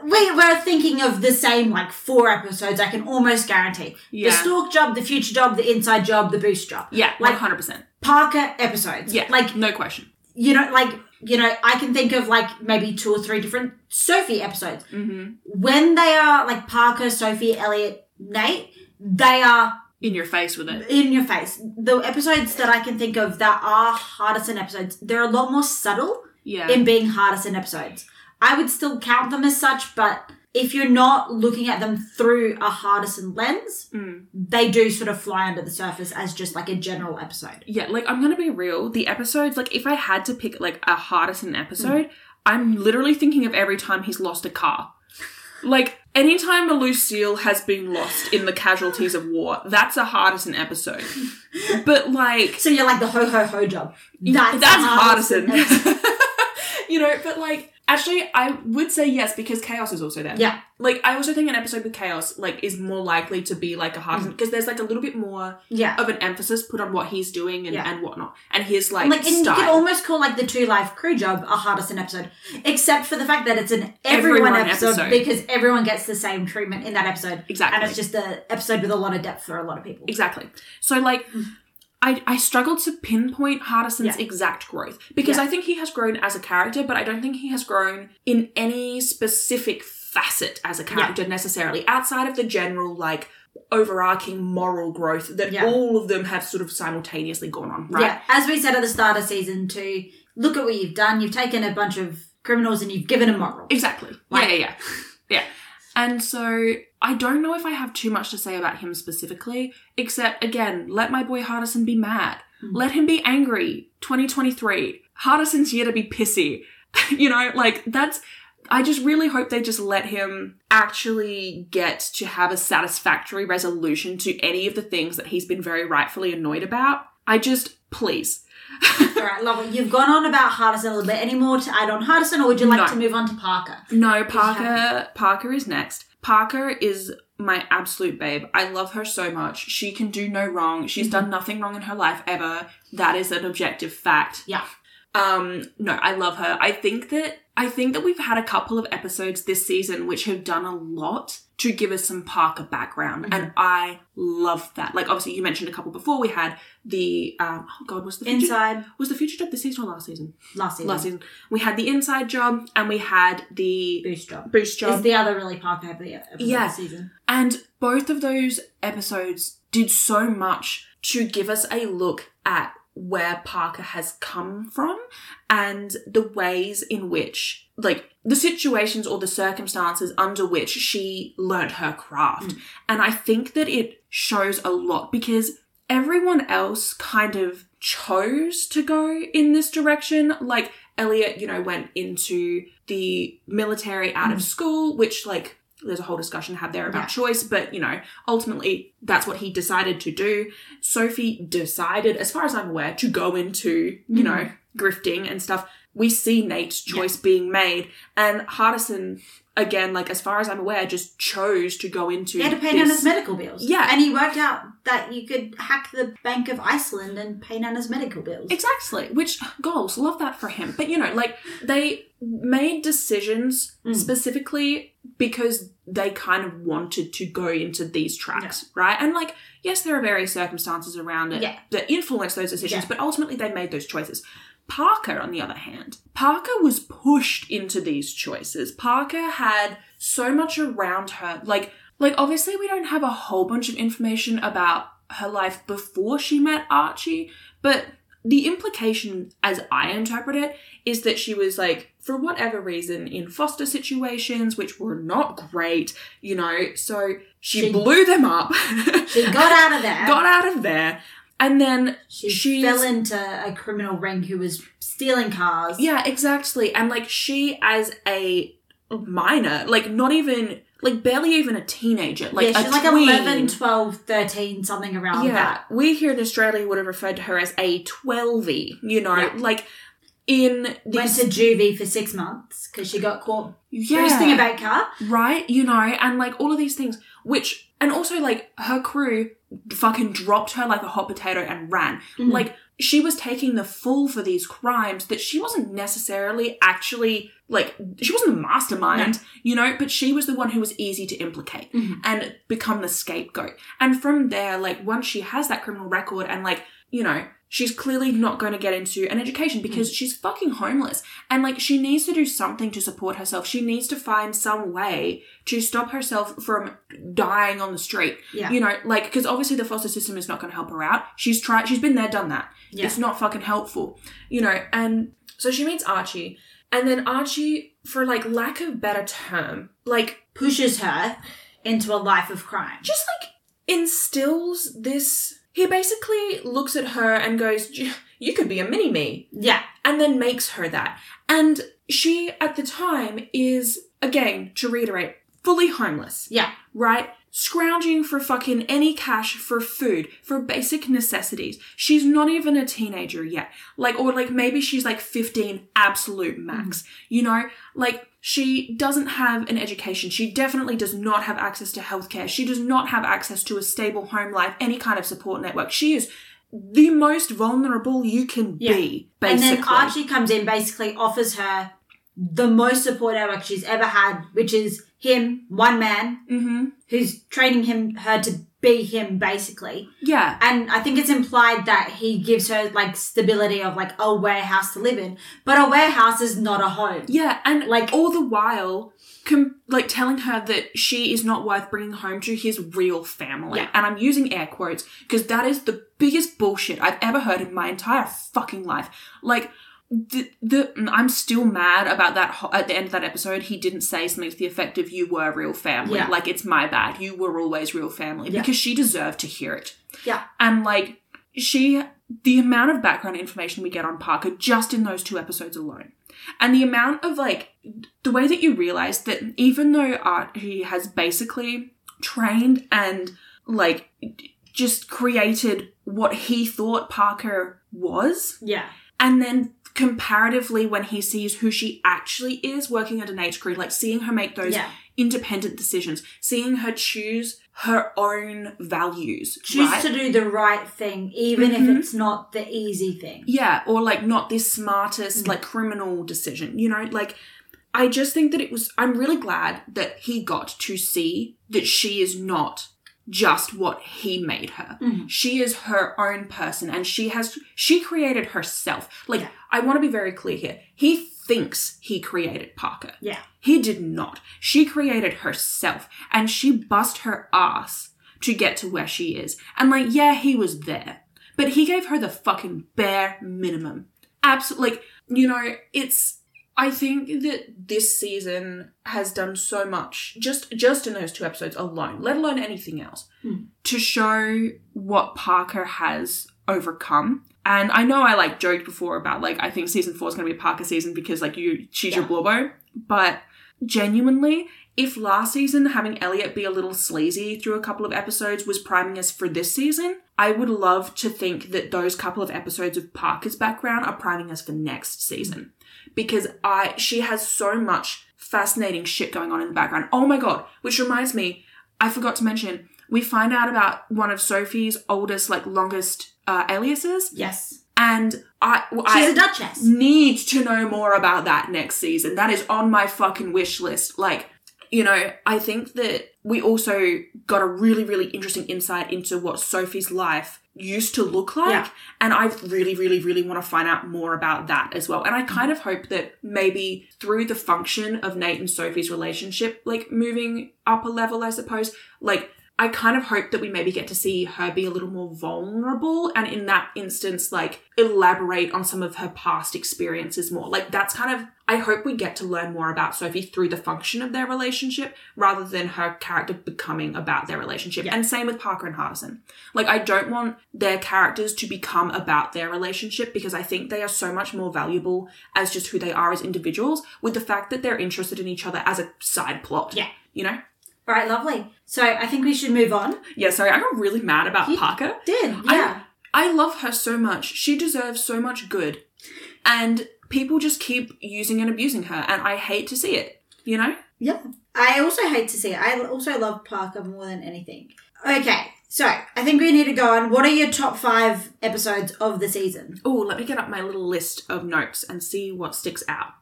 We, we're thinking of the same like four episodes. I can almost guarantee Yeah. the stork job, the future job, the inside job, the boost job. Yeah, Like- 100%. Parker episodes. Yeah, like no question. you know, like you know, I can think of like maybe two or three different Sophie episodes. Mm-hmm. When they are like Parker, Sophie, Elliot, Nate, they are In your face with it. in your face. The episodes that I can think of that are Hardison episodes, they're a lot more subtle Yeah. in being Hardison episodes. I would still count them as such, but if you're not looking at them through a Hardison lens, Mm. they do sort of fly under the surface as just like a general episode. yeah, like I'm gonna be real. The episodes, like if I had to pick like a Hardison episode, I'm literally thinking of every time he's lost a car. Like anytime a Lucille has been lost in the casualties of war, that's a Hardison episode. But like So you're like the ho ho ho job. That's, that's Hardison. you know, but like actually I would say yes because chaos is also there. Yeah. Like I also think an episode with chaos like is more likely to be like a Hardison mm-hmm. because there's like a little bit more Yeah. of an emphasis put on what he's doing and, Yeah. and whatnot. And his like, Like, and you could almost call like the two live crew job a Hardison episode, except for the fact that it's an everyone, Everyone episode, episode. because everyone gets the same treatment in that episode. Exactly. And it's just an episode with a lot of depth for a lot of people. Exactly. So like mm. I, I struggled to pinpoint Hardison's Yeah. exact growth because Yeah. I think he has grown as a character, but I don't think he has grown in any specific facet as a character necessarily, outside of the general like overarching moral growth that Yeah. all of them have sort of simultaneously gone on, right? Yeah, as we said at the start of season two, look at what you've done. You've taken a bunch of criminals and you've given them morals. Exactly. Like- yeah, yeah, yeah. Yeah. And so I don't know if I have too much to say about him specifically, except again, let my boy Hardison be mad. Hmm. Let him be angry. 2023. Hardison's here to be pissy. you know, like that's I just really hope they just let him actually get to have a satisfactory resolution to any of the things that he's been very rightfully annoyed about. I just please. All right, love it. You've gone on about Hardison a little bit. Any more to add on Hardison, or would you like No. to move on to Parker? No, Parker. Parker is next. Parker is my absolute babe. I love her so much. She can do no wrong. She's done nothing wrong in her life ever. That is an objective fact. Yeah. Um, no, I love her. I think that I think that we've had a couple of episodes this season which have done a lot to give us some Parker background, and I love that. Like, obviously, you mentioned a couple before. We had the um, oh god, was the future, Inside was the future job this season or last season? last season. Last season. We had the inside job, and we had the Boost job. boost job. Is the other really Parker episode Yeah. this season. And both of those episodes did so much to give us a look at where Parker has come from and the ways in which, like, the situations or the circumstances under which she learnt her craft. Mm. And I think that it shows a lot because everyone else kind of chose to go in this direction. Like, Elliot, you know, went into the military out of mm. school, which, like, there's a whole discussion had there about Yeah. choice, but you know, ultimately that's what he decided to do. Sophie decided, as far as I'm aware, to go into, you mm-hmm. know, grifting and stuff. We see Nate's choice being made, and Hardison, again, like as far as I'm aware, just chose to go into. He had to pay Nana's medical bills. Yeah. And he worked out that you could hack the Bank of Iceland and pay Nana's medical bills. Exactly, which goals, love that for him. But you know, like they made decisions Mm. specifically because they kind of wanted to go into these tracks, right? And like, yes, there are various circumstances around it Yeah. that influence those decisions, Yeah. but ultimately they made those choices. Parker, on the other hand, Parker was pushed into these choices. Parker had so much around her, like, like obviously we don't have a whole bunch of information about her life before she met Archie, but the implication, as I interpret it, is that she was like, for whatever reason, in foster situations, which were not great, you know, so she, She- blew them up. She got out of there. got out of there. And then she she's- fell into a criminal ring who was stealing cars. Yeah, exactly. And like she as a minor, like not even like barely even a teenager, like yeah, she's like tween. 11, 12, 13, something around yeah, that. we here in Australia would have referred to her as a twelvey. You know, Yeah. like in Went these to juvie for six months because she got caught yeah, boosting a bank car. right? You know, and like all of these things, which and also like her crew fucking dropped her like a hot potato and ran. Mhm. Like she was taking the fall for these crimes that she wasn't necessarily actually like she wasn't the mastermind, you know, but she was the one who was easy to implicate Mhm. and become the scapegoat. And from there, like once she has that criminal record and like, you know, she's clearly not going to get into an education hmm. because she's fucking homeless. And like she needs to do something to support herself. She needs to find some way to stop herself from dying on the street. Yeah. You know, like because obviously the foster system is not going to help her out. She's tried. She's been there, done that. Yeah. It's not fucking helpful. You know, and so she meets Archie, and then Archie, for like lack of better term, like Pushes her into a life of crime. just like instills this. He basically looks at her and goes, "You could be a mini me," Yeah. and then makes her that. And she, at the time, is again to reiterate, fully homeless. Yeah. right? Scrounging for fucking any cash for food, for basic necessities. She's not even a teenager yet. Like, or like maybe she's like 15 absolute max. Mm-hmm. You know, like she doesn't have an education. She definitely does not have access to healthcare. She does not have access to a stable home life, any kind of support network. She is the most vulnerable you can Yeah. be, And basically. then Archie comes in, basically offers her the most support network she's ever had, which is him, one man, mm-hmm. who's training him her to be him, basically. Yeah. And I think it's implied that he gives her like stability of like a warehouse to live in, but a warehouse is not a home. Yeah, and Like- all the while, com- like telling her that she is not worth bringing home to his real family. Yeah. And I'm using air quotes because that is the biggest bullshit I've ever heard in my entire fucking life. Like, the, the mm, I'm still mad about that ho- at the end of that episode he didn't say something to the effect of you were real family Yeah. like it's my bad you were always real family Yeah. because she deserved to hear it Yeah. and like she the amount of background information we get on Parker just in those two episodes alone and the amount of like the way that you realize that even though Archie has basically trained and like just created what he thought Parker was Yeah. And then comparatively when he sees who she actually is working at an H crew like seeing her make those Yeah. independent decisions seeing her choose her own values Choose right? to do the right thing, even Mhm. if it's not the easy thing. Yeah, or like not the smartest, like criminal decision. You know, like I just think that it was. I'm really glad that he got to see that she is not just what he made her. Mhm. She is her own person and she has, she created herself. Like, Yeah. I want to be very clear here. He thinks he created Parker. Yeah. He did not. She created herself and she bust her ass to get to where she is. And like, yeah, he was there, but he gave her the fucking bare minimum. Absolutely. Like, you know, it's, I think that this season has done so much just just in those two episodes alone, let alone anything else, Hmm. to show what Parker has overcome. And I know I like joked before about like I think season four is going to be a Parker season because like you she's your Yeah. Blorbo, but genuinely, if last season having Elliot be a little sleazy through a couple of episodes was priming us for this season, I would love to think that those couple of episodes of Parker's background are priming us for next season because I she has so much fascinating shit going on in the background. Oh my god! Which reminds me, I forgot to mention we find out about one of Sophie's oldest, like longest uh, aliases, Yes. and I She's I a duchess. need to know more about that next season. That is on my fucking wish list. Like, you know, I think that we also got a really, really interesting insight into what Sophie's life used to look like. Yeah. And I really, really, really want to find out more about that as well. And I kind of hope that maybe through the function of Nate and Sophie's relationship, like moving up a level, I suppose, like I kind of hope that we maybe get to see her be a little more vulnerable and in that instance, like elaborate on some of her past experiences more. Like that's kind of, I hope we get to learn more about Sophie through the function of their relationship rather than her character becoming about their relationship. Yeah. And same with Parker and Hardison. Like I don't want their characters to become about their relationship because I think they are so much more valuable as just who they are as individuals with the fact that they're interested in each other as a side plot. Yeah. You know? All right, lovely. So I think we should move on. Yeah, sorry, I got really mad about You- Parker. Did yeah. I love her so much. She deserves so much good. And people just keep using and abusing her, and I hate to see it. You know? Yeah. I also hate to see it. I also love Parker more than anything. Okay, so I think we need to go on. What are your top five episodes of the season? Oh, let me get up my little list of notes and see what sticks out.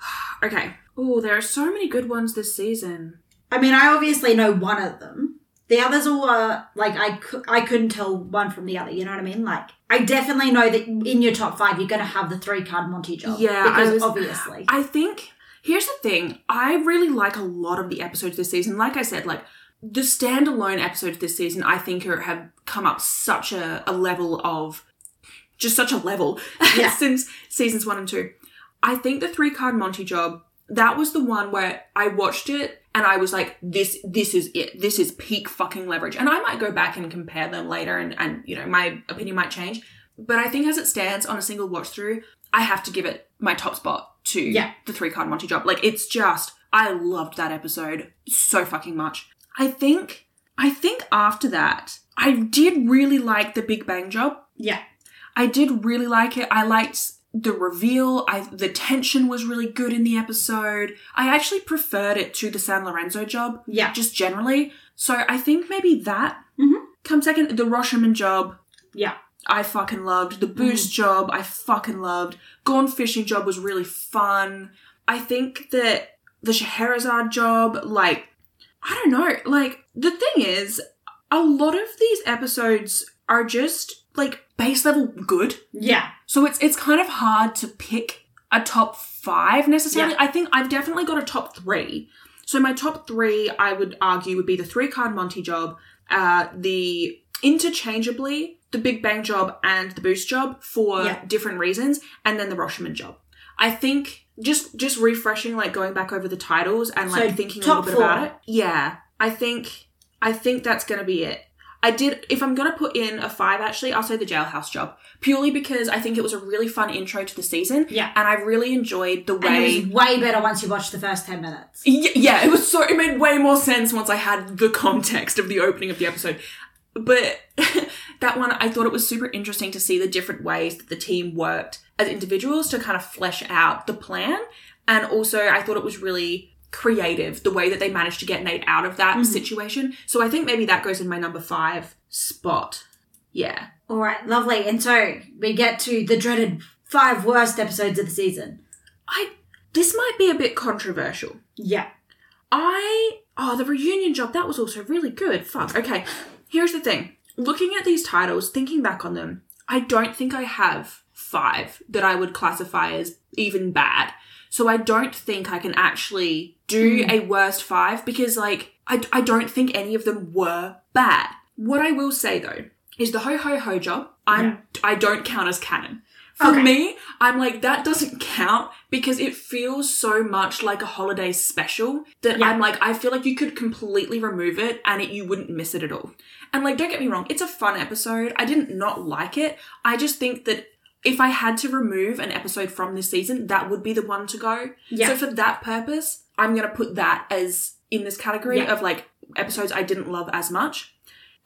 okay. Oh, there are so many good ones this season. I mean, I obviously know one of them. The others all are like I, I couldn't tell one from the other. You know what I mean? Like I definitely know that in your top five you're going to have the three card Monte job. Yeah, because was- obviously. I think here's the thing. I really like a lot of the episodes this season. Like I said, like the standalone episodes this season, I think are, have come up such a, a level of just such a level Yeah. since seasons one and two. I think the three card Monte job that was the one where I watched it and I was like, this this is it. This is peak fucking leverage. And I might go back and compare them later and, and you know, my opinion might change. But I think as it stands on a single watch through, I have to give it my top spot to Yeah. the three card Monte job. Like it's just I loved that episode so fucking much. I think I think after that, I did really like the Big Bang job. yeah. I did really like it. I liked the reveal. I the tension was really good in the episode. I actually preferred it to the San Lorenzo job, Yeah. just generally. So I think maybe that Mhm. comes second. The Rashomon job, Yeah. I fucking loved. The Boost job, I fucking loved. Gone Fishing job was really fun. I think that the Scheherazade job, like, I don't know, like, the thing is, a lot of these episodes are just, like, base level good. Yeah. So it's it's kind of hard to pick a top five necessarily. Yeah. I think I've definitely got a top three. So my top three, I would argue, would be the three card Monte job, uh, the interchangeably the Big Bang job and the Boost job for Yeah. different reasons, and then the Rashomon job. I think just just refreshing, like going back over the titles and like So, thinking a little bit about it. Yeah, I think I think that's gonna be it. I did. If I'm gonna put in a five, actually, I'll say the Jailhouse job purely because I think it was a really fun intro to the season. Yeah. and I really enjoyed the And way. it was way better once you watched the first 10 minutes. Y- yeah, it was so it made way more sense once I had the context of the opening of the episode. But that one, I thought it was super interesting to see the different ways that the team worked as individuals to kind of flesh out the plan. And also, I thought it was really creative the way that they managed to get Nate out of that mm-hmm. situation. So I think maybe that goes in my number five spot. Yeah. All right, lovely. And so we get to the dreaded five worst episodes of the season. I this might be a bit controversial. Yeah. I oh the reunion job that was also really good. Fuck. Okay. Here's the thing. Looking at these titles, thinking back on them, I don't think I have five that I would classify as even bad. So I don't think I can actually do hmm. a worst five because like I, I don't think any of them were bad. What I will say though is the ho ho ho job. I'm I don't count as canon. For Okay. me, I'm like that doesn't count because it feels so much like a holiday special that Yeah. I'm like I feel like you could completely remove it and it you wouldn't miss it at all. And like don't get me wrong, it's a fun episode. I didn't not like it. I just think that if I had to remove an episode from this season, that would be the one to go. Yeah. So for that purpose, I'm gonna put that as in this category Yeah. of like episodes I didn't love as much.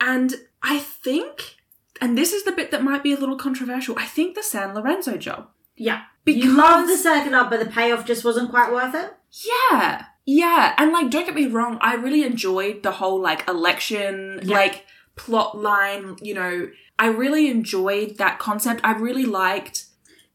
And I think, and this is the bit that might be a little controversial, I think the San Lorenzo job. Yeah. Because You love the second up, but the payoff just wasn't quite worth it. Yeah. Yeah. And like, don't get me wrong, I really enjoyed the whole like election, Yeah. like plot line, you know, I really enjoyed that concept. I really liked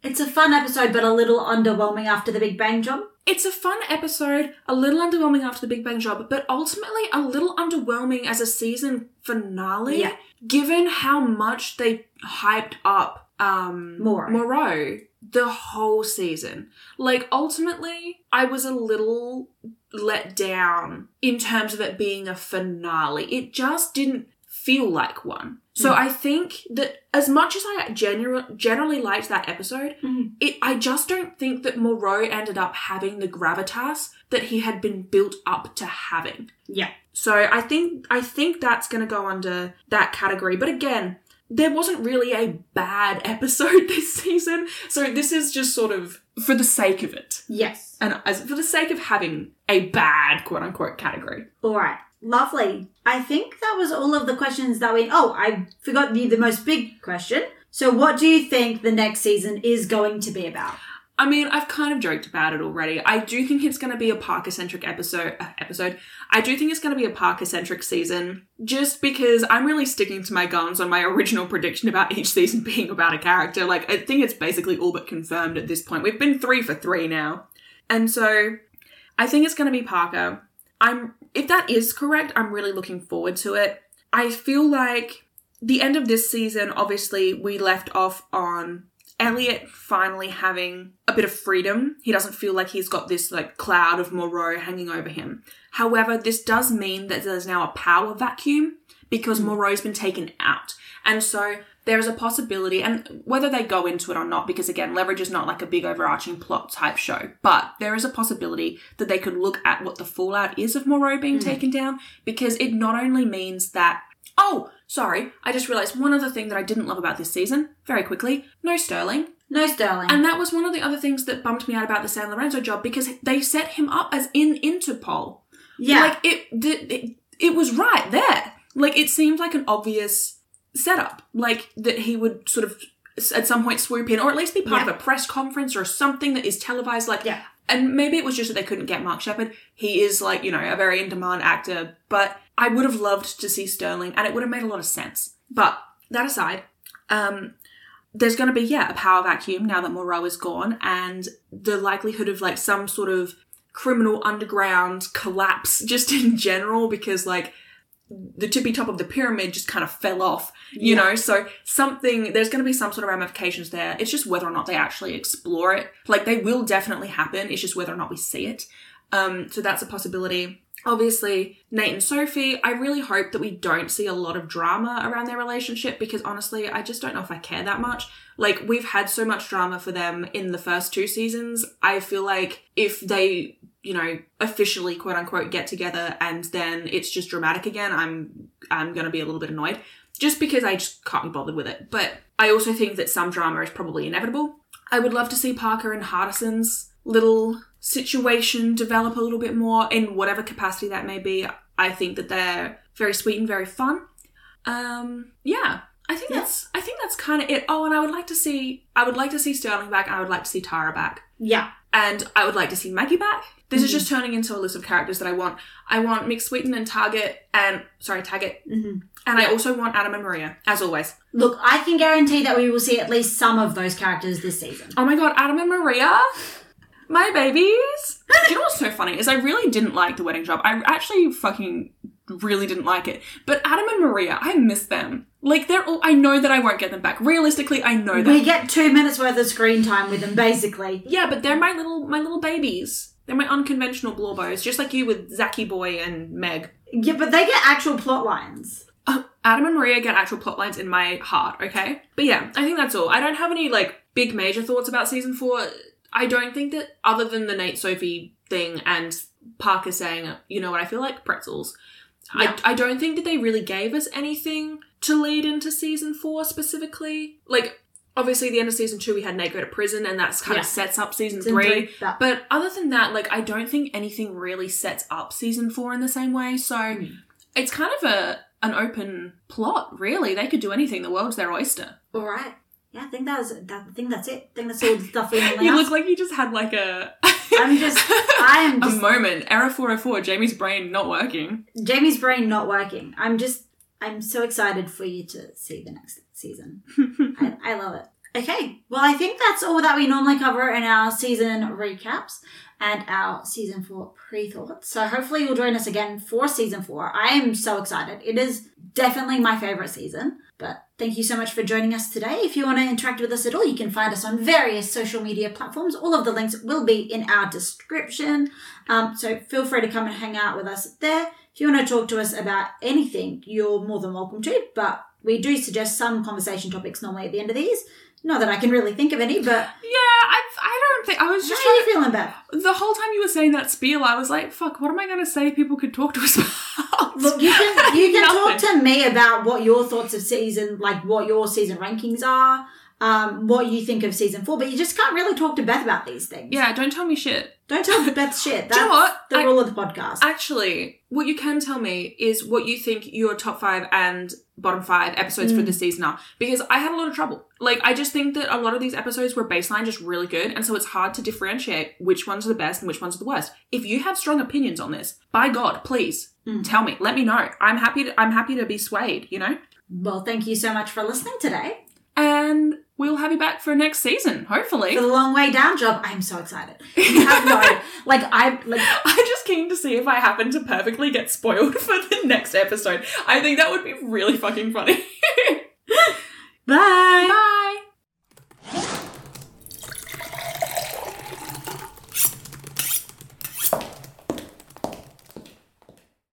It's a fun episode, but a little underwhelming after the Big Bang job. it's a fun episode, a little underwhelming after the Big Bang job, but ultimately a little underwhelming as a season finale, Yeah. given how much they hyped up um Moreau. Moreau the whole season. Like ultimately, I was a little let down in terms of it being a finale. It just didn't feel like one. So Mm. I think that as much as I genu- generally liked that episode, Mhm. it I just don't think that Moreau ended up having the gravitas that he had been built up to having. Yeah. So I think I think that's going to go under that category. But again, there wasn't really a bad episode this season. So this is just sort of for the sake of it. Yes. And as for the sake of having a bad quote unquote category. All right. Lovely. I think that was all of the questions that we. Oh, I forgot the, the most big question. So, what do you think the next season is going to be about? I mean, I've kind of joked about it already. I do think it's going to be a Parker centric episode. Uh, episode. I do think it's going to be a Parker centric season, just because I'm really sticking to my guns on my original prediction about each season being about a character. Like, I think it's basically all but confirmed at this point. We've been three for three now, and so I think it's going to be Parker. I'm if that is correct, I'm really looking forward to it. I feel like the end of this season, obviously, we left off on Elliot finally having a bit of freedom. He doesn't feel like he's got this like cloud of Moreau hanging over him. However, this does mean that there's now a power vacuum because hmm. Moreau's been taken out. And so there is a possibility, and whether they go into it or not, because again, Leverage is not like a big overarching plot type show, but there is a possibility that they could look at what the fallout is of Moreau being hmm. taken down, because it not only means that, oh, sorry, I just realized one other thing that I didn't love about this season, very quickly, no Sterling. No, Sterling. And that was one of the other things that bumped me out about the San Lorenzo job because they set him up as in Interpol. yeah. Like it, it, it, it was right there. Like it seemed like an obvious setup. Like that he would sort of at some point swoop in, or at least be part Yeah. of a press conference or something that is televised. Like, Yeah. and maybe it was just that they couldn't get Mark Sheppard. He is like you know a very in demand actor, but I would have loved to see Sterling, and it would have made a lot of sense. But that aside, um, there's going to be yeah a power vacuum now that Moreau is gone, and the likelihood of like some sort of criminal underground collapse just in general because like the tippy top of the pyramid just kind of fell off, you Yeah. know. So something there's going to be some sort of ramifications there. It's just whether or not they actually explore it. Like they will definitely happen. It's just whether or not we see it. Um, so that's a possibility. Obviously, Nate and Sophie, I really hope that we don't see a lot of drama around their relationship because honestly, I just don't know if I care that much. Like, we've had so much drama for them in the first two seasons. I feel like if they, you know, officially quote unquote get together and then it's just dramatic again, I'm I'm gonna be a little bit annoyed. Just because I just can't be bothered with it. But I also think that some drama is probably inevitable. I would love to see Parker and Hardison's little situation develop a little bit more in whatever capacity that may be. I think that they're very sweet and very fun. Um, yeah, I think Yeah. that's I think that's kind of it. Oh, and I would like to see I would like to see Sterling back, and I would like to see Tara back, Yeah. And I would like to see Maggie back. This is Mhm. just turning into a list of characters that I want. I want Mick Sweeten and Target, and sorry Target, hmm and I also want Adam and Maria, as always. Look, I can guarantee that we will see at least some of those characters this season. Oh my god, Adam and Maria, my babies. You know what's so funny is I really didn't like the wedding job. I actually fucking really didn't like it. But Adam and Maria, I miss them. Like they're all. I know that I won't get them back. Realistically, I know that. We get two minutes worth of screen time with them, basically. Yeah, but they're my little my little babies. They're my unconventional blorbos, just like you with Zachy Boy and Meg. Yeah, but they get actual plot lines. Uh, Adam and Maria get actual plot lines in my heart, okay? But yeah, I think that's all. I don't have any like big major thoughts about season four. I don't think that other than the Nate Sophie thing and Parker saying, you know what I feel like? Pretzels. Yeah. I, I don't think that they really gave us anything to lead into season four specifically. Like, obviously, the end of season two, we had Nate go to prison, and that's kind Yeah. of sets up season Season three. that- But other than that, like I don't think anything really sets up season four in the same way. So Hmm. it's kind of a an open plot, really. They could do anything. The world's their oyster. All right. Yeah, I think that was. That, I think that's it. I think that's all the stuff normally You look like you just had like a I'm just. I am a moment. Error four hundred four. Jamie's brain not working. Jamie's brain not working. I'm just. I'm so excited for you to see the next season. I, I love it. Okay, well, I think that's all that we normally cover in our season recaps and our season four pre thoughts. So hopefully you'll join us again for season four. I am so excited. It is definitely my favorite season. But thank you so much for joining us today. If you want to interact with us at all, you can find us on various social media platforms. All of the links will be in our description. Um, so feel free to come and hang out with us there. If you want to talk to us about anything, you're more than welcome to. But we do suggest some conversation topics normally at the end of these. Not that I can really think of any, but Yeah, I I don't think I was just how are trying feeling, Beth? to, the whole time you were saying that spiel. I was like, fuck. What am I going to say? People could talk to us about. Look, you can you can talk Nothing. to me about what your thoughts of season, like what your season rankings are, um, what you think of season four, but you just can't really talk to Beth about these things. Yeah, don't tell me shit. Don't tell Beth shit. That's Do you know what? the I- rule of the podcast. Actually, what you can tell me is what you think your top five and bottom five episodes for Mm. this season are. Because I had a lot of trouble. Like, I just think that a lot of these episodes were baseline just really good, and so it's hard to differentiate which ones are the best and which ones are the worst. If you have strong opinions on this, by God, please Mm. tell me. Let me know. I'm happy. To, I'm happy to be swayed. You know. well, thank you so much for listening today. And we'll have you back for next season, hopefully. For the long way down job, I'm so excited. You have no like I like I'm just keen to see if I happen to perfectly get spoiled for the next episode. I think that would be really fucking funny. Bye. Bye.